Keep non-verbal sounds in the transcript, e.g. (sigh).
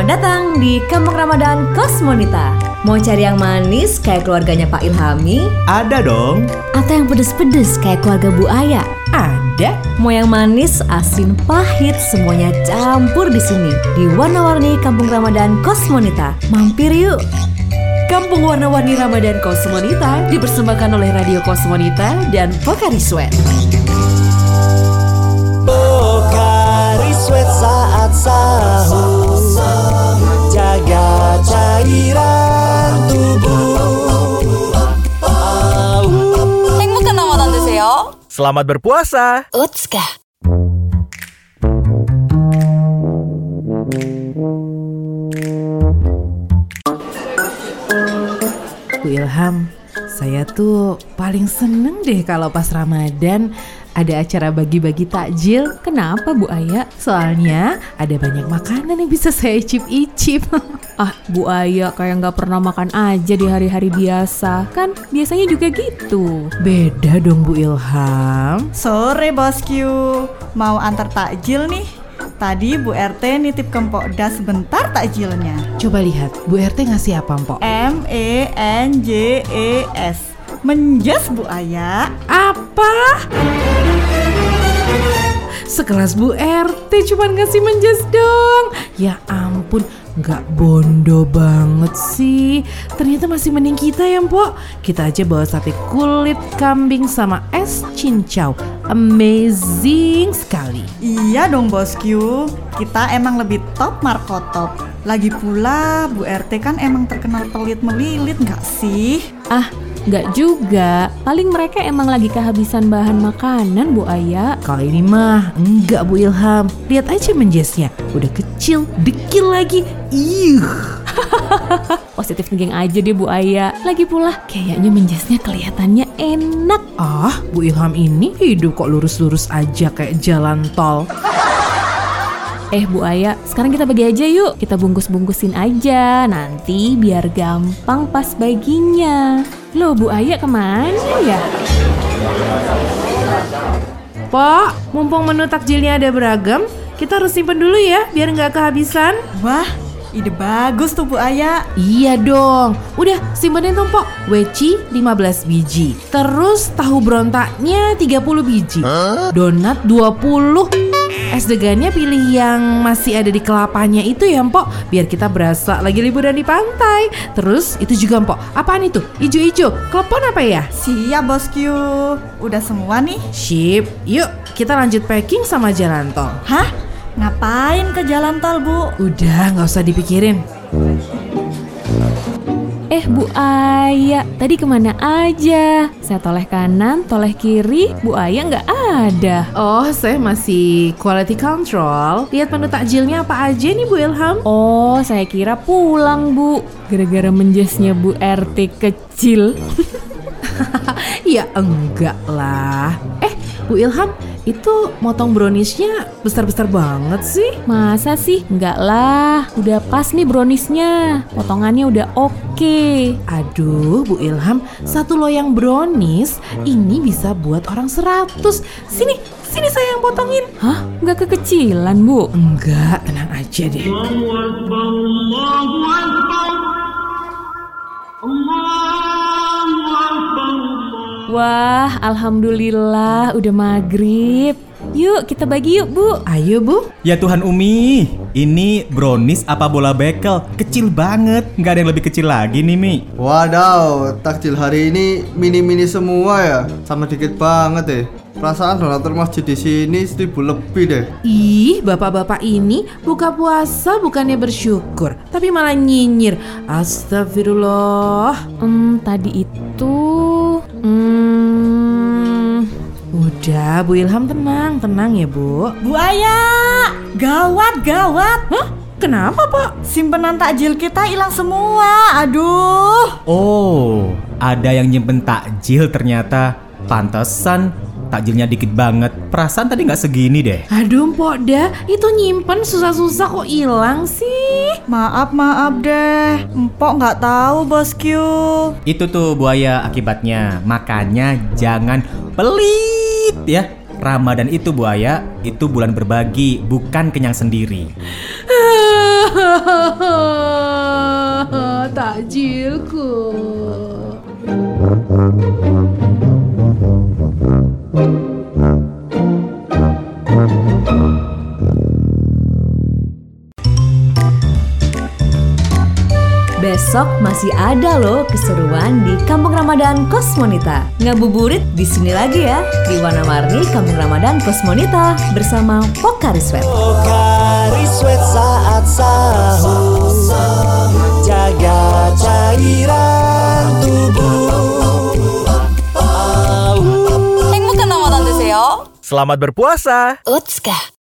Selamat datang di Kampung Ramadan Kosmonita. Mau cari yang manis kayak keluarganya Pak Ilhami? Ada dong. Atau yang pedes-pedes kayak keluarga Bu Aya? Ada. Mau yang manis, asin, pahit, semuanya campur di sini di warna-warni Kampung Ramadan Kosmonita. Mampir yuk. Kampung Warna-Warni Ramadan Kosmonita dipersembahkan oleh Radio Kosmonita dan Pokari Sweat. Pokari Sweat saat sahur Selamat berpuasa. Utska. Bu saya tuh paling seneng deh kalau pas Ramadan ada acara bagi-bagi takjil. Kenapa Bu Aya? Soalnya ada banyak makanan yang bisa saya icip-icip. (laughs) Ah, Bu Aya kayak nggak pernah makan aja di hari-hari biasa. Kan biasanya juga gitu. Beda dong Bu Ilham. Sore bosku, mau antar takjil nih. Tadi Bu RT nitip ke Mpok Das sebentar takjilnya. Coba lihat, Bu RT ngasih apa, Mpok? M E N J E S. Menjes Bu Aya. Apa? Sekelas Bu RT cuman ngasih menjas dong. Ya ampun, nggak bondo banget sih. Ternyata masih mending kita ya, Mpok. Kita aja bawa sate kulit kambing sama es cincau. Amazing sekali. Iya dong bosku, kita emang lebih top markotop. Lagi pula Bu RT kan emang terkenal pelit melilit nggak sih? Ah, nggak juga. Paling mereka emang lagi kehabisan bahan makanan Bu Aya. Kalau ini mah enggak Bu Ilham. Lihat aja menjesnya, udah kecil, dekil lagi. Ih. (laughs) Positif thinking aja deh Bu Aya. Lagi pula kayaknya menjasnya kelihatannya enak. Ah, Bu Ilham ini hidup kok lurus-lurus aja kayak jalan tol. Eh Bu Aya, sekarang kita bagi aja yuk. Kita bungkus-bungkusin aja. Nanti biar gampang pas baginya. Loh Bu Aya ke mana ya? Pak, mumpung menu takjilnya ada beragam, kita harus simpen dulu ya biar nggak kehabisan. Wah, ide bagus tuh Bu Aya. Iya dong. Udah simpenin tuh, Pok. Weci 15 biji. Terus tahu berontaknya 30 biji. Donat 20. Es degannya pilih yang masih ada di kelapanya itu ya, Mpok. Biar kita berasa lagi liburan di pantai. Terus itu juga, Mpok. Apaan itu? Ijo-ijo. Klepon apa ya? Siap bosku. Udah semua nih. Sip. Yuk, kita lanjut packing sama jalan tol. Hah? Ngapain ke jalan tol Bu? Udah, nggak usah dipikirin. Eh Bu Aya, tadi ke mana aja? Saya toleh kanan, toleh kiri, Bu Aya nggak ada. Oh, saya masih quality control. Lihat menu takjilnya apa aja nih Bu Ilham? Oh, saya kira pulang Bu. Gara-gara menjesnya Bu RT kecil. (laughs) ya enggak lah. Eh, Bu Ilham, itu motong browniesnya besar-besar banget sih. Masa sih? Enggak lah, udah pas nih browniesnya. Potongannya udah oke. Aduh, Bu Ilham, satu loyang brownies ini bisa buat orang 100. Sini, sini saya yang potongin. Hah? Nggak kekecilan, Bu? Enggak, tenang aja deh. Wah, alhamdulillah udah maghrib. Yuk, kita bagi yuk, Bu. Ayo, Bu. Ya Tuhan Umi, ini brownies apa bola bekel? Kecil banget, nggak ada yang lebih kecil lagi nih Mi. Wadaw, takjil hari ini mini-mini semua ya, sama dikit banget deh. Perasaan donatur masjid di sini seribu lebih deh. Ih, bapak-bapak ini buka puasa bukannya bersyukur, tapi malah nyinyir. Astagfirullah. Hmm, tadi itu... Hmm... Udah, Bu Ilham tenang, tenang ya, Bu. Bu Aya, gawat gawat. Hah? Kenapa, Pak? Simpenan takjil kita hilang semua. Aduh. Oh, ada yang nyimpen takjil ternyata. Pantesan takjilnya dikit banget. Perasaan tadi nggak segini deh. Aduh, Mpok dah, itu nyimpen susah-susah kok hilang sih. Maaf maaf deh. Empok nggak tahu bosku. Itu tuh buaya akibatnya. Makanya jangan pelit ya. Ramadan itu buaya, itu bulan berbagi, bukan kenyang sendiri. (laughs) Takjilku. (laughs) Besok masih ada loh keseruan di Kampung Ramadan Kosmonita. Ngabuburit di sini lagi ya, di warna-warni Kampung Ramadan Kosmonita bersama Pokari Sweat. Pokari Sweat saat sahur, jaga cairan tubuh. Selamat berpuasa. Utska.